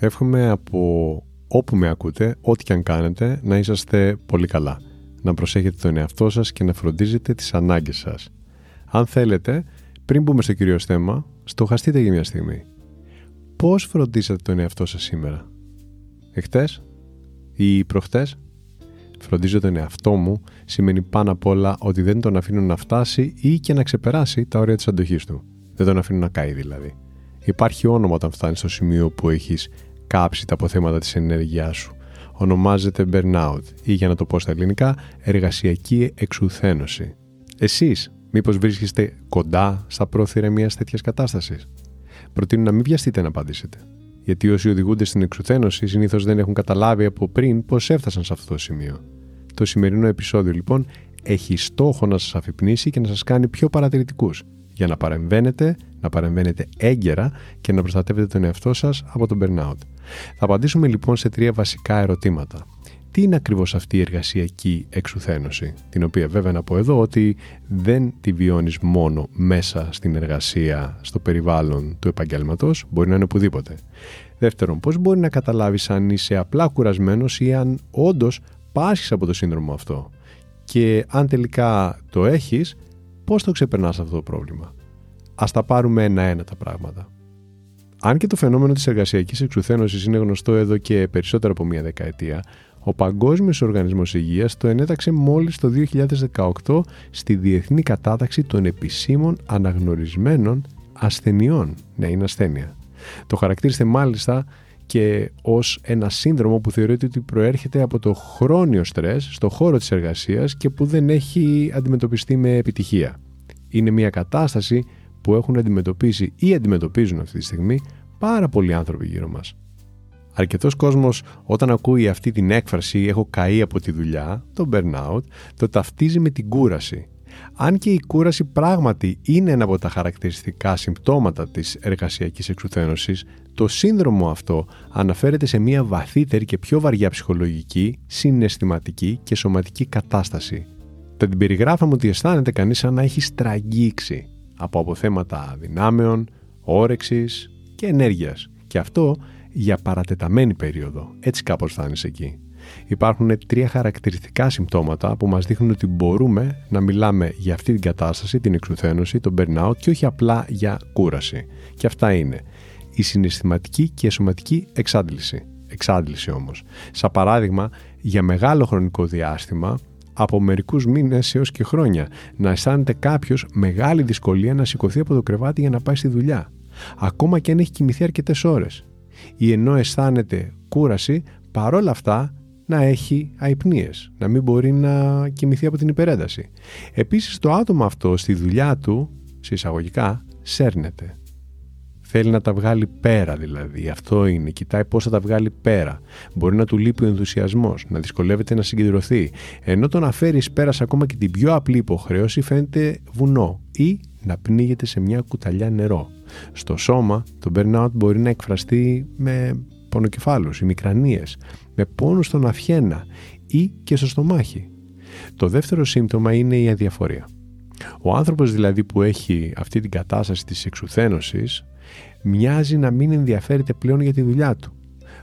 Εύχομαι από όπου με ακούτε, ό,τι και αν κάνετε, να είσαστε πολύ καλά. Να προσέχετε τον εαυτό σας και να φροντίζετε τις ανάγκες σας. Αν θέλετε, πριν μπούμε στο κυρίως θέμα, στοχαστείτε για μια στιγμή. Πώς φροντίσατε τον εαυτό σας σήμερα, Εχθές, ή προχτές; Φροντίζω τον εαυτό μου σημαίνει πάνω απ' όλα ότι δεν τον αφήνω να φτάσει ή και να ξεπεράσει τα όρια της αντοχής του. Δεν τον αφήνω να καεί δηλαδή. Υπάρχει όνομα όταν φτάνεις στο σημείο που έχεις κάψει τα αποθέματα της ενέργειάς σου. Ονομάζεται burnout ή για να το πω στα ελληνικά εργασιακή εξουθένωση. Εσείς μήπως βρίσκεστε κοντά στα πρόθυρα μιας τέτοιας κατάστασης; Προτείνω να μην βιαστείτε να απαντήσετε γιατί όσοι οδηγούνται στην εξουθένωση συνήθως δεν έχουν καταλάβει από πριν πώς έφτασαν σε αυτό το σημείο. Το σημερινό επεισόδιο λοιπόν έχει στόχο να σας αφυπνήσει και να σας κάνει πιο παρατηρητικούς για να παρεμβαίνετε, να παρεμβαίνετε έγκαιρα και να προστατεύετε τον εαυτό σας από τον burnout. Θα απαντήσουμε λοιπόν σε τρία βασικά ερωτήματα. Τι είναι ακριβώς αυτή η εργασιακή εξουθένωση, την οποία βέβαια να πω εδώ ότι δεν τη βιώνεις μόνο μέσα στην εργασία, στο περιβάλλον του επαγγέλματος, μπορεί να είναι οπουδήποτε. Δεύτερον, πώς μπορεί να καταλάβεις αν είσαι απλά κουρασμένος ή αν όντως πάσχεις από το σύνδρομο αυτό; Και αν τελικά το έχεις, πώς το ξεπερνάς αυτό το πρόβλημα; Α τα πάρουμε ένα-ένα τα πράγματα. Αν και το φαινόμενο της εργασιακής εξουθένωσης είναι γνωστό εδώ και περισσότερο από μία δεκαετία, ο Παγκόσμιος Οργανισμός Υγείας το ενέταξε μόλις το 2018 στη Διεθνή Κατάταξη των Επισήμων Αναγνωρισμένων Ασθενειών. Ναι, είναι ασθένεια. Το χαρακτήρισε μάλιστα και ως ένα σύνδρομο που θεωρείται ότι προέρχεται από το χρόνιο στρες στο χώρο της εργασίας και που δεν έχει αντιμετωπιστεί με επιτυχία. Είναι μια κατάσταση που έχουν αντιμετωπίσει ή αντιμετωπίζουν αυτή τη στιγμή πάρα πολλοί άνθρωποι γύρω μας. Αρκετός κόσμος όταν ακούει αυτή την έκφραση «έχω καεί από τη δουλειά», το burnout, το ταυτίζει με την κούραση. Αν και η κούραση πράγματι είναι ένα από τα χαρακτηριστικά συμπτώματα της εργασιακής εξουθένωσης, το σύνδρομο αυτό αναφέρεται σε μια βαθύτερη και πιο βαριά ψυχολογική, συναισθηματική και σωματική κατάσταση. Θα την περιγράφαμε ότι αισθάνεται κανείς σαν να έχει στραγγίξει από αποθέματα δυνάμεων, όρεξης και ενέργειας. Και αυτό για παρατεταμένη περίοδο. Έτσι κάπως φτάνεις εκεί. Υπάρχουν τρία χαρακτηριστικά συμπτώματα που μας δείχνουν ότι μπορούμε να μιλάμε για αυτή την κατάσταση, την εξουθένωση, τον burnout και όχι απλά για κούραση. Και αυτά είναι η συναισθηματική και η σωματική εξάντληση. Εξάντληση όμως. Σαν παράδειγμα, για μεγάλο χρονικό διάστημα από μερικούς μήνες έως και χρόνια να αισθάνεται κάποιος μεγάλη δυσκολία να σηκωθεί από το κρεβάτι για να πάει στη δουλειά. Ακόμα και αν έχει κοιμηθεί αρκετές ώρες ή ενώ αισθάνεται κούραση, παρόλα αυτά να έχει αϊπνίες, να μην μπορεί να κοιμηθεί από την υπερένταση. Επίσης το άτομο αυτό στη δουλειά του, συσσαγωγικά, σέρνεται. Θέλει να τα βγάλει πέρα δηλαδή. Αυτό είναι. Κοιτάει πώς θα τα βγάλει πέρα. Μπορεί να του λείπει ο ενθουσιασμός, να δυσκολεύεται να συγκεντρωθεί. Ενώ το να φέρεις πέρα ακόμα και την πιο απλή υποχρέωση φαίνεται βουνό ή να πνίγεται σε μια κουταλιά νερό. Στο σώμα το burnout μπορεί να εκφραστεί με πονοκεφάλους ή μικρανίες, με πόνο στον αυχένα ή και στο στομάχι. Το δεύτερο σύμπτωμα είναι η αδιαφορία. Ο άνθρωπος δηλαδή που έχει αυτή την κατάσταση της εξουθένωσης μοιάζει να μην ενδιαφέρεται πλέον για τη δουλειά του.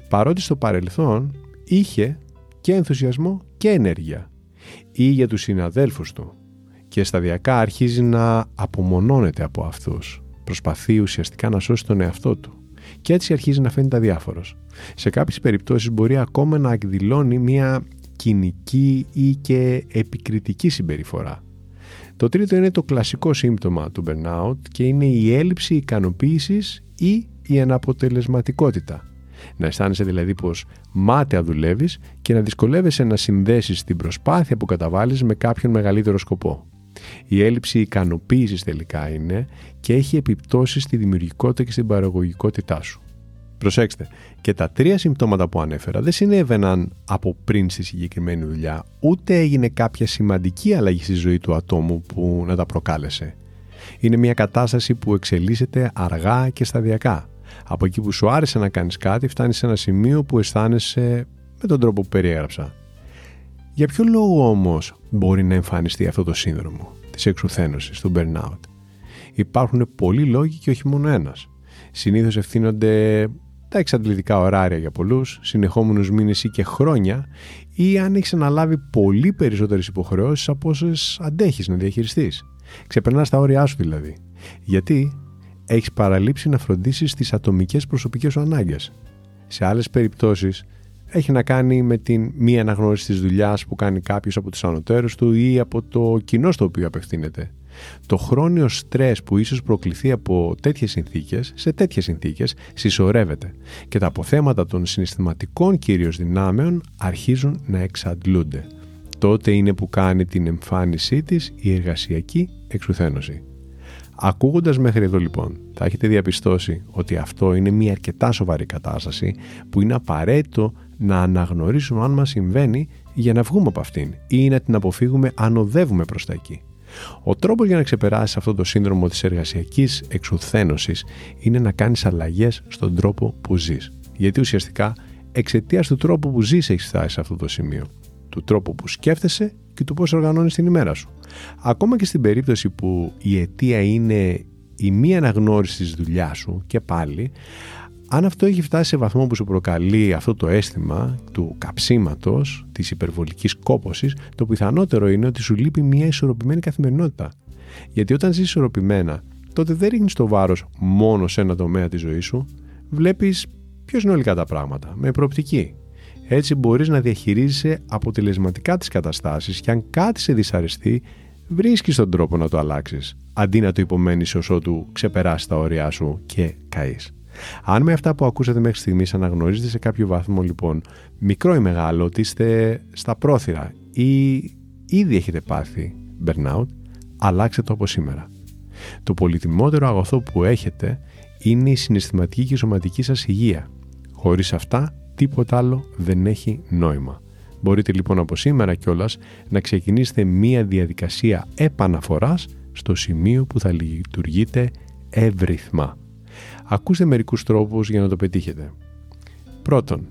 Παρότι στο παρελθόν είχε και ενθουσιασμό και ενέργεια ή για τους συναδέλφους του και σταδιακά αρχίζει να απομονώνεται από αυτούς. Προσπαθεί ουσιαστικά να σώσει τον εαυτό του και έτσι αρχίζει να φαίνεται αδιάφορος. Σε κάποιες περιπτώσεις μπορεί ακόμα να εκδηλώνει μια κοινική ή και επικριτική συμπεριφορά. Το τρίτο είναι το κλασικό σύμπτωμα του burnout και είναι η έλλειψη ικανοποίησης ή η αναποτελεσματικότητα. Να αισθάνεσαι δηλαδή πως μάταια δουλεύεις και να δυσκολεύεσαι να συνδέσεις την προσπάθεια που καταβάλεις με κάποιον μεγαλύτερο σκοπό. Η έλλειψη ικανοποίησης τελικά είναι και έχει επιπτώσεις στη δημιουργικότητα και στην παραγωγικότητά σου. Προσέξτε, και τα τρία συμπτώματα που ανέφερα δεν συνέβαιναν από πριν στη συγκεκριμένη δουλειά, ούτε έγινε κάποια σημαντική αλλαγή στη ζωή του ατόμου που να τα προκάλεσε. Είναι μια κατάσταση που εξελίσσεται αργά και σταδιακά. Από εκεί που σου άρεσε να κάνεις κάτι, φτάνεις σε ένα σημείο που αισθάνεσαι με τον τρόπο που περιέγραψα. Για ποιο λόγο όμως μπορεί να εμφανιστεί αυτό το σύνδρομο της εξουθένωσης, του burnout; Υπάρχουν πολλοί λόγοι και όχι μόνο ένας. Συνήθως ευθύνονται τα εξαντλητικά ωράρια για πολλούς, συνεχόμενους μήνες ή και χρόνια ή αν έχεις αναλάβει πολύ περισσότερες υποχρεώσεις από όσες αντέχεις να διαχειριστείς. Ξεπερνάς τα όρια σου δηλαδή. Γιατί έχεις παραλείψει να φροντίσεις τις ατομικές προσωπικές σου ανάγκες. Σε άλλες περιπτώσεις έχει να κάνει με την μη αναγνώριση της δουλειάς που κάνει κάποιος από τους ανωτέρους του ή από το κοινό στο οποίο απευθύνεται. Το χρόνιο στρες που ίσως προκληθεί από τέτοιες συνθήκες, σε τέτοιες συνθήκες, συσσωρεύεται και τα αποθέματα των συναισθηματικών κυρίως δυνάμεων αρχίζουν να εξαντλούνται. Τότε είναι που κάνει την εμφάνισή της η εργασιακή εξουθένωση. Ακούγοντας μέχρι εδώ λοιπόν, θα έχετε διαπιστώσει ότι αυτό είναι μια αρκετά σοβαρή κατάσταση που είναι απαραίτητο να αναγνωρίσουμε αν μας συμβαίνει για να βγούμε από αυτήν ή να την αποφύγουμε αν οδεύουμε προς τα εκεί. Ο τρόπος για να ξεπεράσεις αυτό το σύνδρομο της εργασιακής εξουθένωσης είναι να κάνεις αλλαγές στον τρόπο που ζεις. Γιατί ουσιαστικά εξαιτίας του τρόπου που ζεις έχεις φτάσει σε αυτό το σημείο. Του τρόπου που σκέφτεσαι και του πώς οργανώνεις την ημέρα σου. Ακόμα και στην περίπτωση που η αιτία είναι η μη αναγνώριση της δουλειάς σου και πάλι, αν αυτό έχει φτάσει σε βαθμό που σου προκαλεί αυτό το αίσθημα του καψίματος, της υπερβολικής κόπωσης, το πιθανότερο είναι ότι σου λείπει μια ισορροπημένη καθημερινότητα. Γιατί όταν ζεις ισορροπημένα, τότε δεν ρίχνεις το βάρος μόνο σε ένα τομέα της ζωής σου, βλέπεις πιο συνολικά τα πράγματα, με προοπτική. Έτσι μπορείς να διαχειρίζεσαι αποτελεσματικά τις καταστάσεις και αν κάτι σε δυσαρεστεί, βρίσκεις τον τρόπο να το αλλάξεις, αντί να το υπομένεις όσο του ξεπεράσει τα όρια σου και καείς. Αν με αυτά που ακούσατε μέχρι στιγμής αναγνωρίζετε σε κάποιο βαθμό λοιπόν, μικρό ή μεγάλο, ότι είστε στα πρόθυρα ή ήδη έχετε πάθει burnout, αλλάξτε το από σήμερα. Το πολυτιμότερο αγωθό που έχετε είναι η συναισθηματική και σωματική σας υγεία. Χωρίς αυτά, τίποτα άλλο δεν έχει νόημα. Μπορείτε λοιπόν από σήμερα κιόλας να ξεκινήσετε μία διαδικασία επαναφοράς στο σημείο που θα λειτουργείτε εύρυθμα. Ακούστε μερικούς τρόπους για να το πετύχετε. Πρώτον,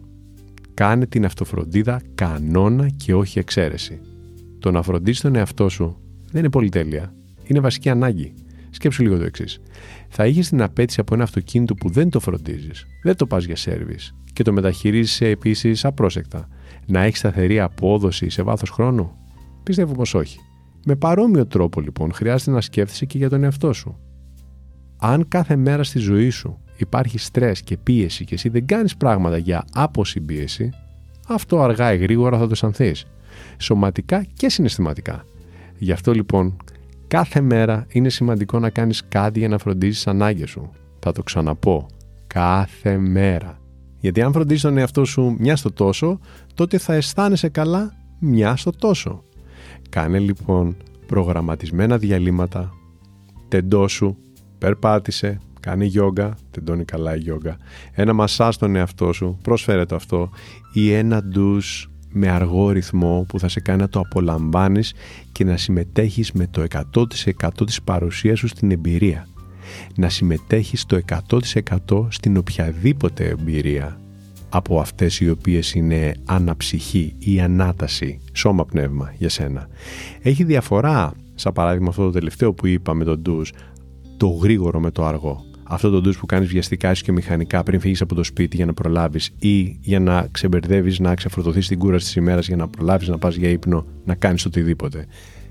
κάνε την αυτοφροντίδα κανόνα και όχι εξαίρεση. Το να φροντίσεις τον εαυτό σου δεν είναι πολυτέλεια. Είναι βασική ανάγκη. Σκέψου λίγο το εξής. Θα είχες την απέτηση από ένα αυτοκίνητο που δεν το φροντίζεις, δεν το πας για σερβι και το μεταχειρίζεσαι επίσης απρόσεκτα. Να έχεις σταθερή απόδοση σε βάθος χρόνου; Πιστεύω πως όχι. Με παρόμοιο τρόπο λοιπόν χρειάζεται να σκέφτεσαι και για τον εαυτό σου αν κάθε μέρα στη ζωή σου υπάρχει στρες και πίεση και εσύ δεν κάνεις πράγματα για αποσυμπίεση, αυτό αργά ή γρήγορα θα το αισθανθείς, σωματικά και συναισθηματικά. Γι' αυτό λοιπόν κάθε μέρα είναι σημαντικό να κάνεις κάτι για να φροντίζεις ανάγκες σου. Θα το ξαναπώ, κάθε μέρα. Γιατί αν φροντίζεις τον εαυτό σου μιας στο τόσο, τότε θα αισθάνεσαι καλά μιας στο τόσο. Κάνε λοιπόν προγραμματισμένα διαλύματα, τεντώσου περπάτησε, κάνει γιόγκα, τεντώνει καλά η γιόγκα, ένα μασά στον εαυτό σου, πρόσφερε το αυτό, ή ένα ντους με αργό ρυθμό που θα σε κάνει να το απολαμβάνεις και να συμμετέχεις με το 100% της παρουσίας σου στην εμπειρία. Να συμμετέχεις το 100% στην οποιαδήποτε εμπειρία από αυτές οι οποίες είναι αναψυχή ή ανάταση, σώμα-πνεύμα για σένα. Έχει διαφορά, σαν παράδειγμα αυτό το τελευταίο που είπα με τον ντους, το γρήγορο με το αργό. Αυτό το ντους που κάνεις βιαστικά και μηχανικά πριν φύγεις από το σπίτι για να προλάβεις ή για να ξεμπερδεύεις, να ξεφορτωθείς την κούραση της ημέρας για να προλάβεις να πας για ύπνο, να κάνεις οτιδήποτε.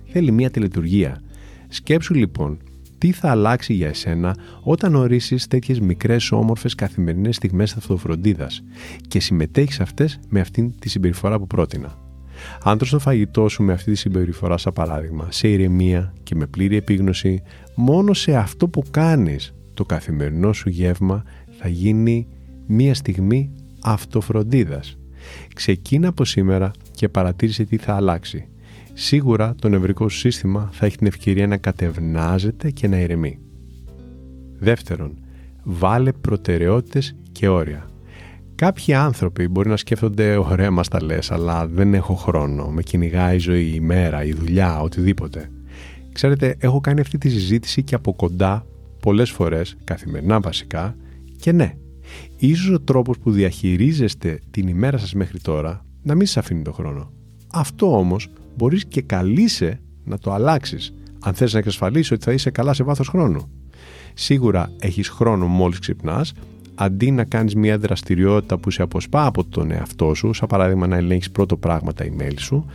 Θέλει μια τελετουργία. Σκέψου λοιπόν τι θα αλλάξει για εσένα όταν ορίσεις τέτοιες μικρές όμορφες καθημερινές στιγμές αυτοφροντίδα και συμμετέχεις αυτές με αυτήν τη συμπεριφορά που πρότεινα. Αν τρως το φαγητό σου με αυτή τη συμπεριφορά σαν παράδειγμα, σε ηρεμία και με πλήρη επίγνωση, μόνο σε αυτό που κάνεις το καθημερινό σου γεύμα θα γίνει μία στιγμή αυτοφροντίδας. Ξεκίνα από σήμερα και παρατήρησε τι θα αλλάξει. Σίγουρα το νευρικό σου σύστημα θα έχει την ευκαιρία να κατευνάζεται και να ηρεμεί. Δεύτερον, βάλε προτεραιότητες και όρια. Κάποιοι άνθρωποι μπορεί να σκέφτονται ωραία μας τα λες, αλλά δεν έχω χρόνο, με κυνηγάει η ζωή, η μέρα, η δουλειά, οτιδήποτε. Ξέρετε, έχω κάνει αυτή τη συζήτηση και από κοντά πολλές φορές, καθημερινά βασικά, και ναι, ίσως ο τρόπος που διαχειρίζεστε την ημέρα σας μέχρι τώρα να μην σας αφήνει το χρόνο. Αυτό όμως μπορείς και καλείσαι να το αλλάξεις, αν θες να εξασφαλίσεις ότι θα είσαι καλά σε βάθος χρόνου. Σίγουρα έχεις χρόνο μόλις ξυπνάς, αντί να κάνεις μια δραστηριότητα που σε αποσπά από τον εαυτό σου, σαν παράδειγμα να ελέγχεις πρώτο πράγμα τα email σου,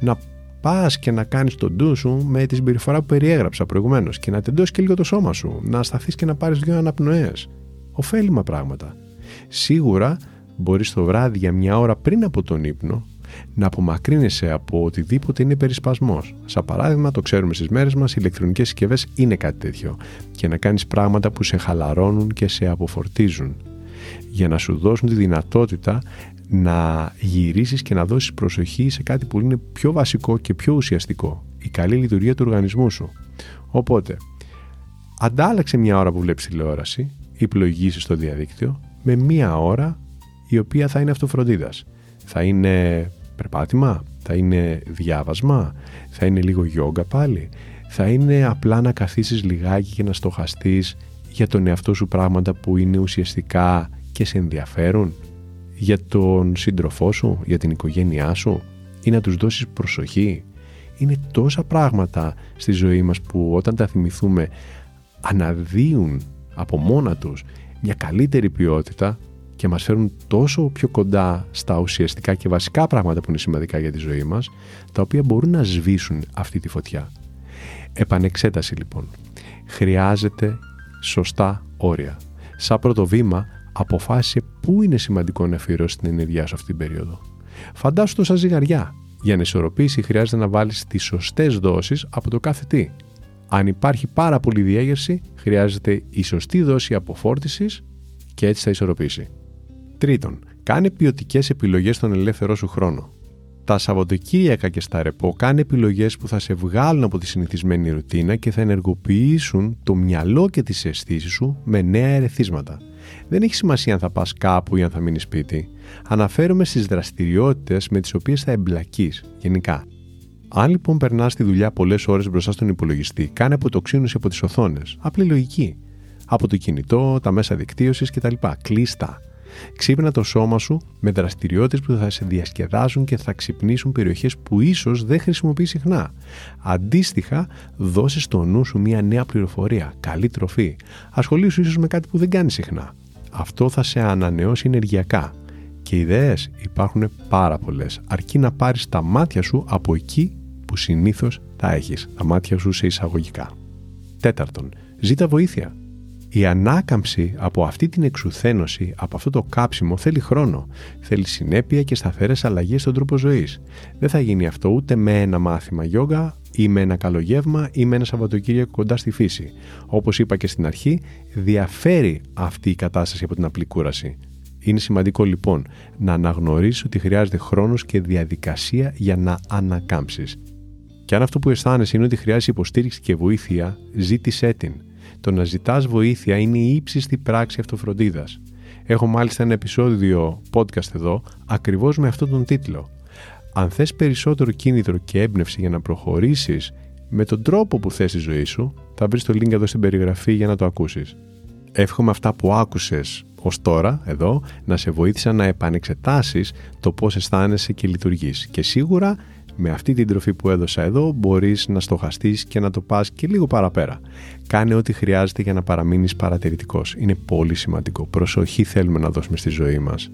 να πας και να κάνεις τον ντου σου με τη συμπεριφορά που περιέγραψα προηγουμένως και να τεντώσεις και λίγο το σώμα σου, να σταθείς και να πάρεις δύο αναπνοές. Οφέλιμα πράγματα. Σίγουρα μπορείς το βράδυ για μια ώρα πριν από τον ύπνο να απομακρύνεσαι από οτιδήποτε είναι περισπασμός. Σαν παράδειγμα, το ξέρουμε στις μέρες μας, οι ηλεκτρονικές συσκευές είναι κάτι τέτοιο. Και να κάνεις πράγματα που σε χαλαρώνουν και σε αποφορτίζουν. Για να σου δώσουν τη δυνατότητα να γυρίσεις και να δώσεις προσοχή σε κάτι που είναι πιο βασικό και πιο ουσιαστικό. Η καλή λειτουργία του οργανισμού σου. Οπότε, αντάλλαξε μια ώρα που βλέπεις τηλεόραση ή πλοηγήσεις στο διαδίκτυο με μια ώρα η οποία θα είναι αυτοφροντίδας. Θα είναι περπάτημα, θα είναι διάβασμα, θα είναι λίγο γιόγκα πάλι, θα είναι απλά να καθίσεις λιγάκι και να στοχαστείς για τον εαυτό σου πράγματα που είναι ουσιαστικά και σε ενδιαφέρουν για τον σύντροφό σου, για την οικογένειά σου ή να τους δώσεις προσοχή. Είναι τόσα πράγματα στη ζωή μας που όταν τα θυμηθούμε αναδύουν από μόνα τους μια καλύτερη ποιότητα και μας φέρουν τόσο πιο κοντά στα ουσιαστικά και βασικά πράγματα που είναι σημαντικά για τη ζωή μας, τα οποία μπορούν να σβήσουν αυτή τη φωτιά. Επανεξέταση λοιπόν. Χρειάζεται σωστά όρια. Σαν πρώτο βήμα αποφάσισε πού είναι σημαντικό να αφιερώσει την ενέργειά σου αυτή την περίοδο. Φαντάσου το σαν ζυγαριά. Για να ισορροπήσει χρειάζεται να βάλεις τις σωστές δόσεις από το κάθε τι. Αν υπάρχει πάρα πολύ διέγερση, χρειάζεται η σωστή δόση αποφόρτισης και έτσι θα ισορροπήσει. Τρίτον, κάνε ποιοτικές επιλογές στον ελεύθερό σου χρόνο. Τα Σαββατοκύριακα και στα ρεπό κάνε επιλογές που θα σε βγάλουν από τη συνηθισμένη ρουτίνα και θα ενεργοποιήσουν το μυαλό και τις αισθήσεις σου με νέα ερεθίσματα – δεν έχει σημασία αν θα πας κάπου ή αν θα μείνεις σπίτι. Αναφέρομαι στις δραστηριότητες με τις οποίες θα εμπλακείς γενικά. Αν λοιπόν περνάς τη δουλειά πολλές ώρες μπροστά στον υπολογιστή, κάνε αποτοξίνωση από τις οθόνες. Απλή λογική. Από το κινητό, τα μέσα δικτύωσης κτλ. Κλείστα. Ξύπνα το σώμα σου με δραστηριότητες που θα σε διασκεδάσουν και θα ξυπνήσουν περιοχές που ίσως δεν χρησιμοποιείς συχνά. Αντίστοιχα, δώσε στο νου σου μια νέα πληροφορία, καλή τροφή. Ασχολήσου ίσως με κάτι που δεν κάνεις συχνά. Αυτό θα σε ανανεώσει ενεργειακά. Και ιδέες υπάρχουν πάρα πολλές. αρκεί να πάρεις τα μάτια σου από εκεί που συνήθως τα έχεις. Τα μάτια σου σε εισαγωγικά. Τέταρτον, ζήτα βοήθεια. Η ανάκαμψη από αυτή την εξουθένωση, από αυτό το κάψιμο, θέλει χρόνο. Θέλει συνέπεια και σταθερές αλλαγές στον τρόπο ζωής. Δεν θα γίνει αυτό ούτε με ένα μάθημα γιόγκα ή με ένα καλό γεύμα ή με ένα Σαββατοκύριακο κοντά στη φύση. Όπως είπα και στην αρχή, διαφέρει αυτή η κατάσταση από την απλή κούραση. Είναι σημαντικό λοιπόν να αναγνωρίσεις ότι χρειάζεται χρόνος και διαδικασία για να ανακάμψεις. Και αν αυτό που αισθάνεσαι είναι ότι χρειάζεται υποστήριξη και βοήθεια, ζήτησέ την. Το να ζητάς βοήθεια είναι η ύψιστη πράξη αυτοφροντίδας. Έχω μάλιστα ένα επεισόδιο podcast εδώ ακριβώς με αυτόν τον τίτλο. Αν θες περισσότερο κίνητρο και έμπνευση για να προχωρήσεις με τον τρόπο που θες τη ζωή σου, θα βρεις το link εδώ στην περιγραφή για να το ακούσεις. Εύχομαι αυτά που άκουσες ως τώρα, εδώ, να σε βοήθησαν να επανεξετάσεις το πώς αισθάνεσαι και λειτουργείς. Και σίγουρα με αυτή την τροφή που έδωσα εδώ μπορείς να στοχαστείς και να το πας και λίγο παραπέρα. Κάνε ό,τι χρειάζεται για να παραμείνεις παρατηρητικός. Είναι πολύ σημαντικό. Προσοχή θέλουμε να δώσουμε στη ζωή μας.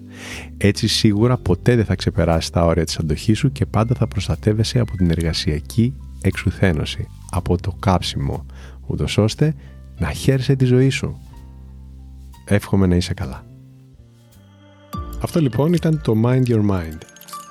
Έτσι σίγουρα ποτέ δεν θα ξεπεράσεις τα όρια της αντοχής σου και πάντα θα προστατεύεσαι από την εργασιακή εξουθένωση, από το κάψιμο, ούτως ώστε να χαίρεσαι τη ζωή σου. Εύχομαι να είσαι καλά. Αυτό λοιπόν ήταν το Mind Your Mind